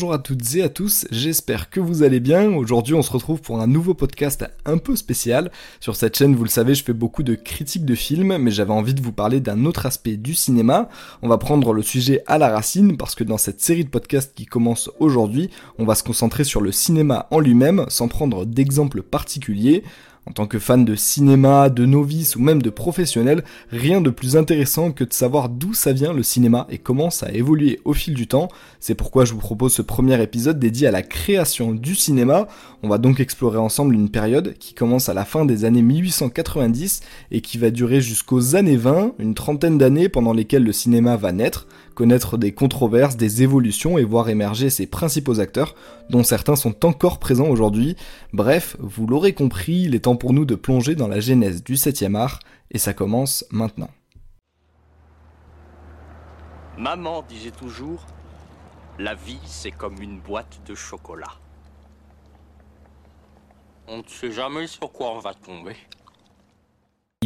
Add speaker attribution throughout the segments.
Speaker 1: bonjour à toutes et à tous, j'espère que vous allez bien. Aujourd'hui on se retrouve pour un nouveau podcast un peu spécial. Sur cette chaîne, vous le savez, je fais beaucoup de critiques de films, mais j'avais envie de vous parler d'un autre aspect du cinéma. On va prendre le sujet à la racine, parce que dans cette série de podcasts qui commence aujourd'hui, on va se concentrer sur le cinéma en lui-même, sans prendre d'exemples particuliers. En tant que fan de cinéma, de novice ou même de professionnel, rien de plus intéressant que de savoir d'où ça vient le cinéma et comment ça a évolué au fil du temps. C'est pourquoi je vous propose ce premier épisode dédié à la création du cinéma. On va donc explorer ensemble une période qui commence à la fin des années 1890 et qui va durer jusqu'aux années 20, une trentaine d'années pendant lesquelles le cinéma va naître, connaître des controverses, des évolutions et voir émerger ses principaux acteurs, dont certains sont encore présents aujourd'hui. Bref, vous l'aurez compris, il est pour nous de plonger dans la genèse du 7e art, et ça commence maintenant.
Speaker 2: Maman disait toujours, la vie c'est comme une boîte de chocolat. On ne sait jamais sur quoi on va tomber.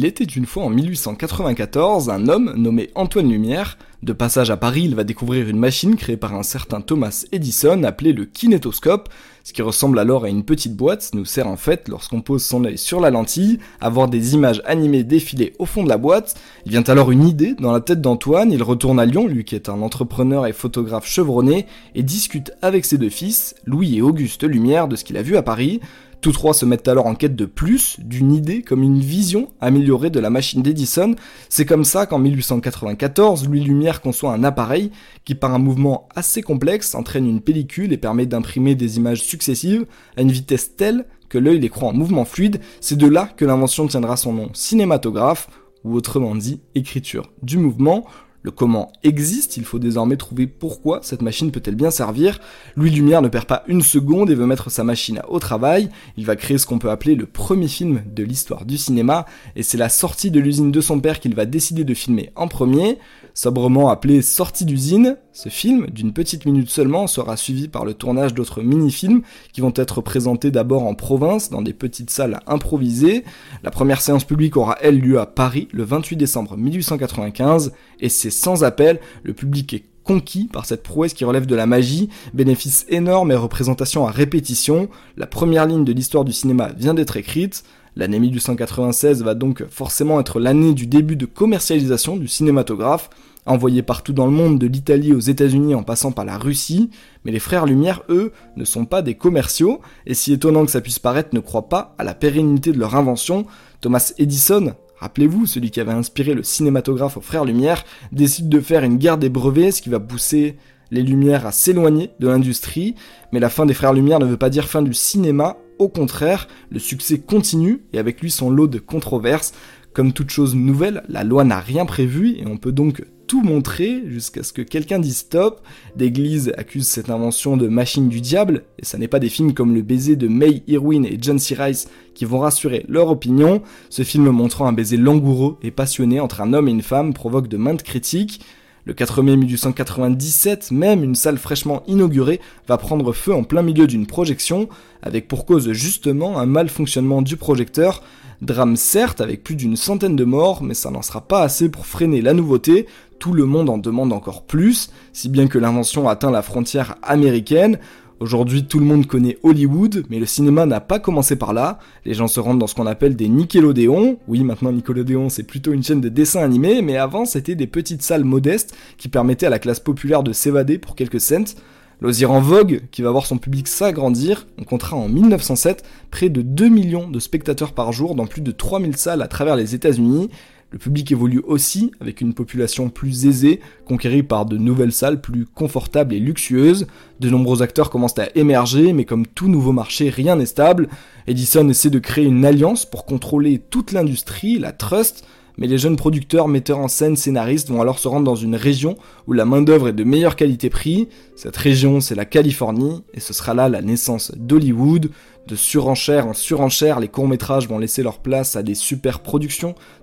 Speaker 1: Il était une fois en 1894 un homme nommé Antoine Lumière. De passage à Paris, il va découvrir une machine créée par un certain Thomas Edison appelée le kinétoscope. Ce qui ressemble alors à une petite boîte nous sert en fait, lorsqu'on pose son œil sur la lentille, à voir des images animées défiler au fond de la boîte. Il vient alors une idée dans la tête d'Antoine, il retourne à Lyon, lui qui est un entrepreneur et photographe chevronné, et discute avec ses deux fils, Louis et Auguste Lumière, de ce qu'il a vu à Paris. Tous trois se mettent alors en quête de plus, d'une idée comme une vision améliorée de la machine d'Edison. C'est comme ça qu'en 1894, Louis Lumière conçoit un appareil qui par un mouvement assez complexe entraîne une pellicule et permet d'imprimer des images successives à une vitesse telle que l'œil les croit en mouvement fluide. C'est de là que l'invention tiendra son nom cinématographe, ou autrement dit écriture du mouvement. Le comment existe, il faut désormais trouver pourquoi cette machine peut-elle bien servir. Louis Lumière ne perd pas une seconde et veut mettre sa machine au travail. Il va créer ce qu'on peut appeler le premier film de l'histoire du cinéma, et c'est la sortie de l'usine de son père qu'il va décider de filmer en premier. Sobrement appelé Sortie d'usine, ce film, d'une petite minute seulement, sera suivi par le tournage d'autres mini-films qui vont être présentés d'abord en province, dans des petites salles improvisées. La première séance publique aura elle lieu à Paris le 28 décembre 1895, et c'est sans appel, le public est conquis par cette prouesse qui relève de la magie, bénéfice énorme et représentation à répétition. La première ligne de l'histoire du cinéma vient d'être écrite. L'année 1896 va donc forcément être l'année du début de commercialisation du cinématographe, envoyé partout dans le monde, de l'Italie aux États-Unis en passant par la Russie, mais les frères Lumière, eux, ne sont pas des commerciaux, et si étonnant que ça puisse paraître, ne croient pas à la pérennité de leur invention. Thomas Edison, rappelez-vous, celui qui avait inspiré le cinématographe aux frères Lumière, décide de faire une guerre des brevets, ce qui va pousser les Lumières à s'éloigner de l'industrie, mais la fin des frères Lumière ne veut pas dire fin du cinéma, au contraire, le succès continue et avec lui son lot de controverses. Comme toute chose nouvelle, la loi n'a rien prévu et on peut donc tout montrer jusqu'à ce que quelqu'un dise stop. L'église accuse cette invention de machine du diable, et ça n'est pas des films comme Le baiser de May Irwin et John C. Rice qui vont rassurer leur opinion. Ce film montrant un baiser langoureux et passionné entre un homme et une femme provoque de maintes critiques. Le 4 mai 1897, même une salle fraîchement inaugurée va prendre feu en plein milieu d'une projection, avec pour cause justement un mal fonctionnement du projecteur. Drame certes, avec plus d'une centaine de morts, mais ça n'en sera pas assez pour freiner la nouveauté, tout le monde en demande encore plus, si bien que l'invention atteint la frontière américaine. Aujourd'hui, tout le monde connaît Hollywood, mais le cinéma n'a pas commencé par là. Les gens se rendent dans ce qu'on appelle des Nickelodeon. Oui, maintenant Nickelodeon, c'est plutôt une chaîne de dessins animés, mais avant, c'était des petites salles modestes qui permettaient à la classe populaire de s'évader pour quelques cents. Loisir en vogue, qui va voir son public s'agrandir, on comptera en 1907 près de 2 millions de spectateurs par jour dans plus de 3000 salles à travers les États-Unis. Le public évolue aussi avec une population plus aisée, conquérie par de nouvelles salles plus confortables et luxueuses. De nombreux acteurs commencent à émerger, mais comme tout nouveau marché, rien n'est stable. Edison essaie de créer une alliance pour contrôler toute l'industrie, la trust, mais les jeunes producteurs, metteurs en scène, scénaristes vont alors se rendre dans une région où la main-d'œuvre est de meilleure qualité-prix. Cette région, c'est la Californie, et ce sera là la naissance d'Hollywood. De surenchère en surenchère, les courts-métrages vont laisser leur place à des super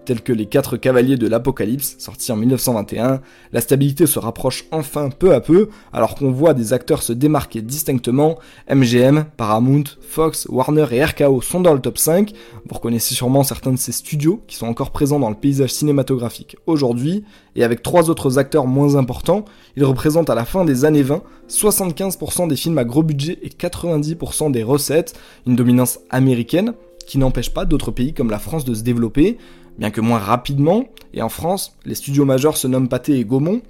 Speaker 1: telles que Les Quatre Cavaliers de l'Apocalypse, sorti en 1921. La stabilité se rapproche enfin peu à peu, alors qu'on voit des acteurs se démarquer distinctement. MGM, Paramount, Fox, Warner et RKO sont dans le top 5. Vous reconnaissez sûrement certains de ces studios qui sont encore présents dans le paysage cinématographique aujourd'hui, et avec trois autres acteurs moins importants, ils représentent à la fin des années 20 75% des films à gros budget et 90% des recettes, une dominance américaine qui n'empêche pas d'autres pays comme la France de se développer, bien que moins rapidement, et en France, les studios majeurs se nomment Pathé et Gaumont,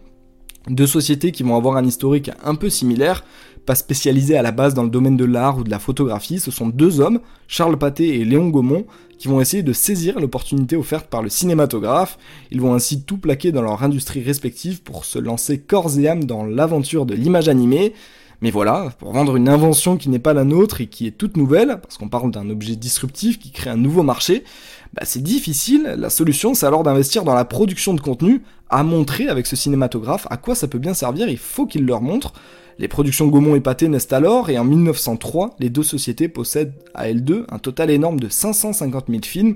Speaker 1: deux sociétés qui vont avoir un historique un peu similaire, pas spécialisés à la base dans le domaine de l'art ou de la photographie, ce sont deux hommes, Charles Pathé et Léon Gaumont, qui vont essayer de saisir l'opportunité offerte par le cinématographe. Ils vont ainsi tout plaquer dans leur industrie respective pour se lancer corps et âme dans l'aventure de l'image animée. Mais voilà, pour vendre une invention qui n'est pas la nôtre et qui est toute nouvelle, parce qu'on parle d'un objet disruptif qui crée un nouveau marché, bah c'est difficile. La solution, c'est alors d'investir dans la production de contenu, à montrer avec ce cinématographe à quoi ça peut bien servir, il faut qu'il leur montre. Les productions Gaumont et Pathé naissent alors, et en 1903, les deux sociétés possèdent à elles deux un total énorme de 550 000 films,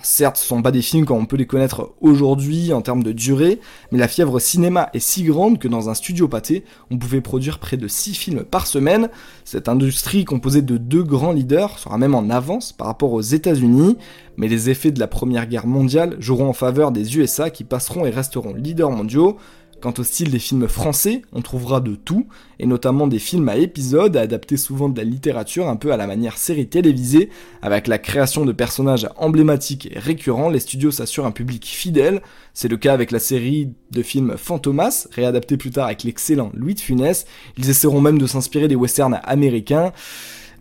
Speaker 1: Certes, ce sont pas des films comme on peut les connaître aujourd'hui en termes de durée, mais la fièvre cinéma est si grande que dans un studio pâté, on pouvait produire près de 6 films par semaine. Cette industrie composée de deux grands leaders sera même en avance par rapport aux États-Unis, mais les effets de la Première Guerre mondiale joueront en faveur des USA qui passeront et resteront leaders mondiaux. Quant au style des films français, on trouvera de tout, et notamment des films à épisodes, adaptés souvent de la littérature un peu à la manière série télévisée, avec la création de personnages emblématiques et récurrents, les studios s'assurent un public fidèle, c'est le cas avec la série de films Fantomas, réadapté plus tard avec l'excellent Louis de Funès, ils essaieront même de s'inspirer des westerns américains,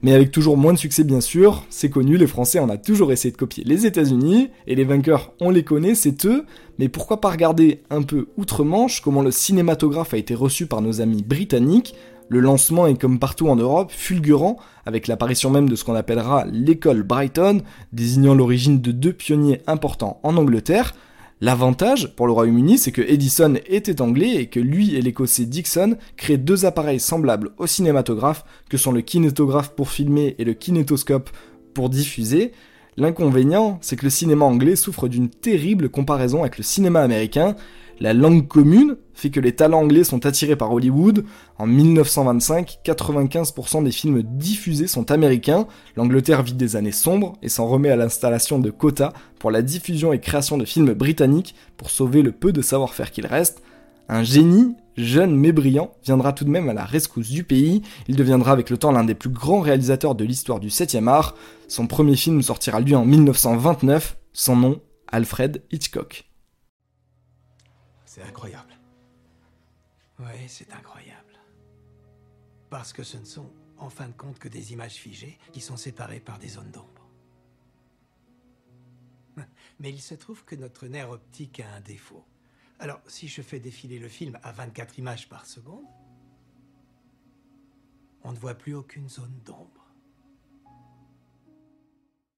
Speaker 1: mais avec toujours moins de succès bien sûr, c'est connu, les Français en a toujours essayé de copier les États-Unis, et les vainqueurs, on les connaît, c'est eux, mais pourquoi pas regarder un peu outre-Manche comment le cinématographe a été reçu par nos amis britanniques. Le lancement est comme partout en Europe fulgurant, avec l'apparition même de ce qu'on appellera l'école Brighton, désignant l'origine de deux pionniers importants en Angleterre, L'avantage pour le Royaume-Uni, c'est que Edison était anglais et que lui et l'écossais Dixon créent deux appareils semblables au cinématographe, que sont le kinétographe pour filmer et le kinétoscope pour diffuser. L'inconvénient, c'est que le cinéma anglais souffre d'une terrible comparaison avec le cinéma américain, la langue commune fait que les talents anglais sont attirés par Hollywood. En 1925, 95% des films diffusés sont américains. L'Angleterre vit des années sombres et s'en remet à l'installation de quotas pour la diffusion et création de films britanniques pour sauver le peu de savoir-faire qu'il reste. Un génie, jeune mais brillant, viendra tout de même à la rescousse du pays. Il deviendra avec le temps l'un des plus grands réalisateurs de l'histoire du 7e art. Son premier film sortira lui en 1929, son nom, Alfred Hitchcock.
Speaker 3: C'est incroyable. Oui, c'est incroyable. Parce que ce ne sont, en fin de compte, que des images figées qui sont séparées par des zones d'ombre. Mais il se trouve que notre nerf optique a un défaut. Alors, si je fais défiler le film à 24 images par seconde, on ne voit plus aucune zone d'ombre.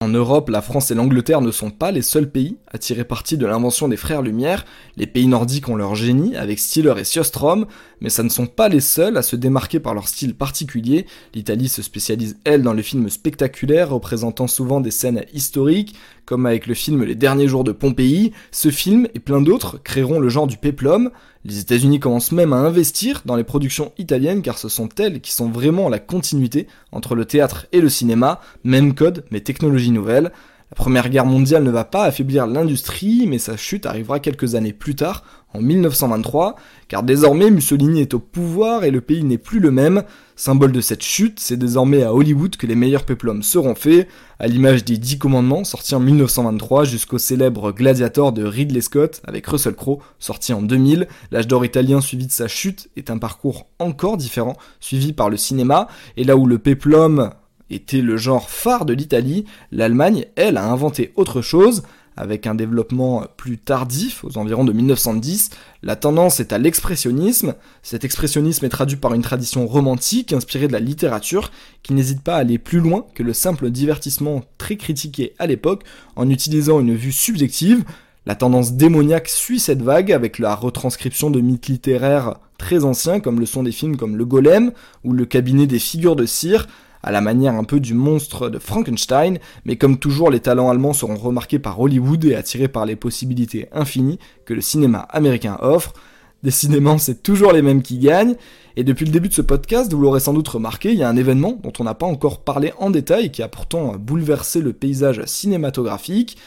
Speaker 1: En Europe, la France et l'Angleterre ne sont pas les seuls pays à tirer parti de l'invention des frères Lumière. Les pays nordiques ont leur génie, avec Stiller et Sjöström, mais ça ne sont pas les seuls à se démarquer par leur style particulier. L'Italie se spécialise, elle, dans les films spectaculaires, représentant souvent des scènes historiques, comme avec le film Les Derniers Jours de Pompéi, ce film et plein d'autres créeront le genre du péplum. Les États-Unis commencent même à investir dans les productions italiennes car ce sont elles qui sont vraiment la continuité entre le théâtre et le cinéma, même code mais technologie nouvelle. La Première Guerre mondiale ne va pas affaiblir l'industrie, mais sa chute arrivera quelques années plus tard, en 1923, car désormais Mussolini est au pouvoir et le pays n'est plus le même. Symbole de cette chute, c'est désormais à Hollywood que les meilleurs peplums seront faits, à l'image des Dix Commandements sortis en 1923 jusqu'au célèbre Gladiator de Ridley Scott avec Russell Crowe sorti en 2000. L'âge d'or italien suivi de sa chute est un parcours encore différent, suivi par le cinéma, et là où le peplum était le genre phare de l'Italie, l'Allemagne, elle, a inventé autre chose, avec un développement plus tardif, aux environs de 1910, la tendance est à l'expressionnisme. Cet expressionnisme est traduit par une tradition romantique inspirée de la littérature, qui n'hésite pas à aller plus loin que le simple divertissement très critiqué à l'époque, en utilisant une vue subjective. La tendance démoniaque suit cette vague avec la retranscription de mythes littéraires très anciens, comme le sont des films comme Le Golem ou Le Cabinet des figures de cire, à la manière un peu du monstre de Frankenstein, mais comme toujours les talents allemands seront remarqués par Hollywood et attirés par les possibilités infinies que le cinéma américain offre. Décidément, c'est toujours les mêmes qui gagnent, et depuis le début de ce podcast, vous l'aurez sans doute remarqué, il y a un événement dont on n'a pas encore parlé en détail qui a pourtant bouleversé le paysage cinématographique.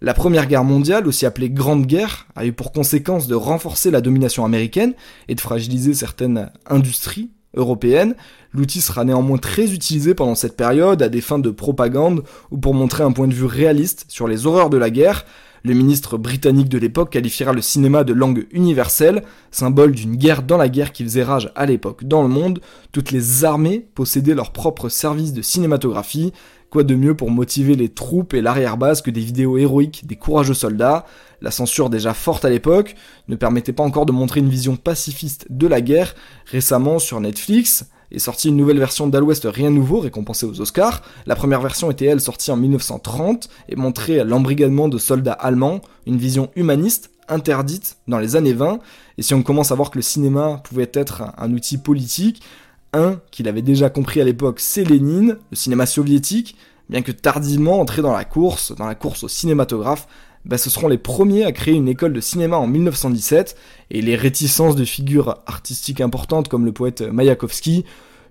Speaker 1: La Première Guerre mondiale, aussi appelée Grande Guerre, a eu pour conséquence de renforcer la domination américaine et de fragiliser certaines industries européennes. L'outil sera néanmoins très utilisé pendant cette période à des fins de propagande ou pour montrer un point de vue réaliste sur les horreurs de la guerre, le ministre britannique de l'époque qualifiera le cinéma de langue universelle, symbole d'une guerre dans la guerre qui faisait rage à l'époque dans le monde. Toutes les armées possédaient leur propre service de cinématographie. Quoi de mieux pour motiver les troupes et l'arrière-base que des vidéos héroïques des courageux soldats La censure déjà forte à l'époque ne permettait pas encore de montrer une vision pacifiste de la guerre. Récemment sur Netflix, est sortie une nouvelle version d'Al West Rien Nouveau, récompensée aux Oscars. La première version était, elle, sortie en 1930 et montrait l'embrigadement de soldats allemands, une vision humaniste interdite dans les années 20. Et si on commence à voir que le cinéma pouvait être un, outil politique, un qu'il avait déjà compris à l'époque, c'est Lénine, le cinéma soviétique, bien que tardivement entré dans la course, dans la course au cinématographe, bah, ce seront les premiers à créer une école de cinéma en 1917, et les réticences de figures artistiques importantes comme le poète Mayakovsky,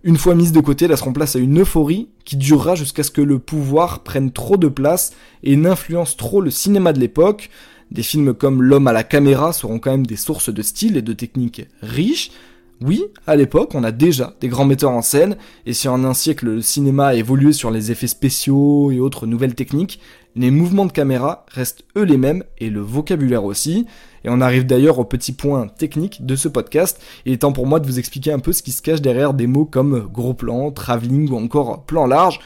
Speaker 1: une fois mises de côté, laisseront place à une euphorie qui durera jusqu'à ce que le pouvoir prenne trop de place et n'influence trop le cinéma de l'époque. Des films comme L'homme à la caméra seront quand même des sources de style et de techniques riches, oui, à l'époque, on a déjà des grands metteurs en scène, et si en un siècle le cinéma a évolué sur les effets spéciaux et autres nouvelles techniques, les mouvements de caméra restent eux les mêmes et le vocabulaire aussi. Et on arrive d'ailleurs au petit point technique de ce podcast. Il est temps pour moi de vous expliquer un peu ce qui se cache derrière des mots comme gros plan, travelling ou encore plan large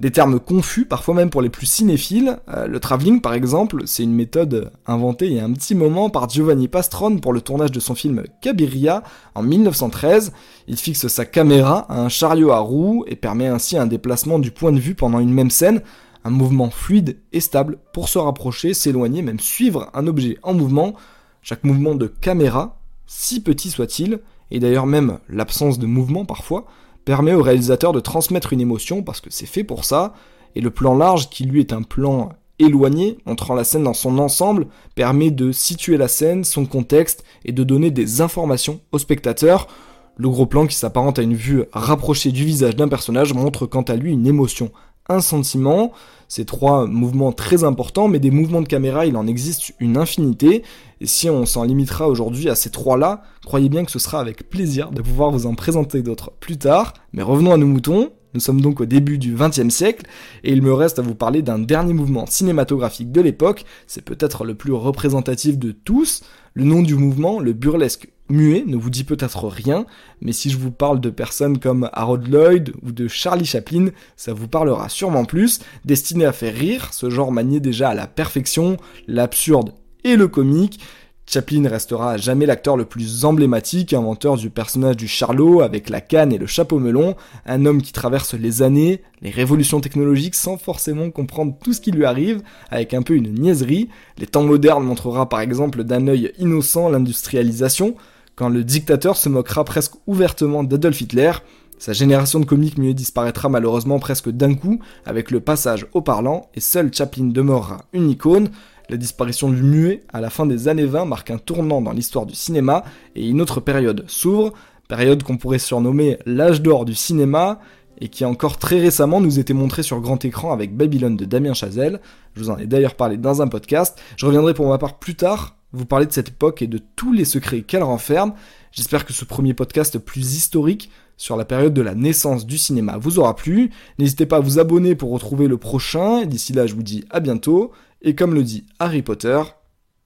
Speaker 1: des termes confus, parfois même pour les plus cinéphiles. Euh, le travelling, par exemple, c'est une méthode inventée il y a un petit moment par Giovanni Pastrone pour le tournage de son film Cabiria en 1913. Il fixe sa caméra à un chariot à roues et permet ainsi un déplacement du point de vue pendant une même scène, un mouvement fluide et stable pour se rapprocher, s'éloigner, même suivre un objet en mouvement. Chaque mouvement de caméra, si petit soit-il, et d'ailleurs même l'absence de mouvement parfois, permet au réalisateur de transmettre une émotion parce que c'est fait pour ça, et le plan large, qui lui est un plan éloigné, montrant la scène dans son ensemble, permet de situer la scène, son contexte, et de donner des informations au spectateur. Le gros plan qui s'apparente à une vue rapprochée du visage d'un personnage montre quant à lui une émotion un sentiment. Ces trois mouvements très importants, mais des mouvements de caméra, il en existe une infinité. Et si on s'en limitera aujourd'hui à ces trois-là, croyez bien que ce sera avec plaisir de pouvoir vous en présenter d'autres plus tard. Mais revenons à nos moutons. Nous sommes donc au début du XXe siècle, et il me reste à vous parler d'un dernier mouvement cinématographique de l'époque, c'est peut-être le plus représentatif de tous, le nom du mouvement, le burlesque muet, ne vous dit peut-être rien, mais si je vous parle de personnes comme Harold Lloyd ou de Charlie Chaplin, ça vous parlera sûrement plus, destiné à faire rire, ce genre manié déjà à la perfection, l'absurde et le comique, Chaplin restera à jamais l'acteur le plus emblématique, inventeur du personnage du Charlot avec la canne et le chapeau melon, un homme qui traverse les années, les révolutions technologiques sans forcément comprendre tout ce qui lui arrive, avec un peu une niaiserie. Les temps modernes montrera par exemple d'un œil innocent l'industrialisation, quand le dictateur se moquera presque ouvertement d'Adolf Hitler, sa génération de comiques mieux disparaîtra malheureusement presque d'un coup avec le passage au parlant et seul Chaplin demeurera une icône. La disparition du muet à la fin des années 20 marque un tournant dans l'histoire du cinéma et une autre période s'ouvre, période qu'on pourrait surnommer l'âge d'or du cinéma et qui encore très récemment nous était montré sur grand écran avec Babylone de Damien Chazelle. Je vous en ai d'ailleurs parlé dans un podcast. Je reviendrai pour ma part plus tard vous parler de cette époque et de tous les secrets qu'elle renferme. J'espère que ce premier podcast plus historique sur la période de la naissance du cinéma vous aura plu. N'hésitez pas à vous abonner pour retrouver le prochain. D'ici là, je vous dis à bientôt. Et comme le dit Harry Potter,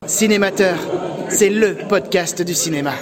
Speaker 4: Cinémateur, c'est le podcast du cinéma.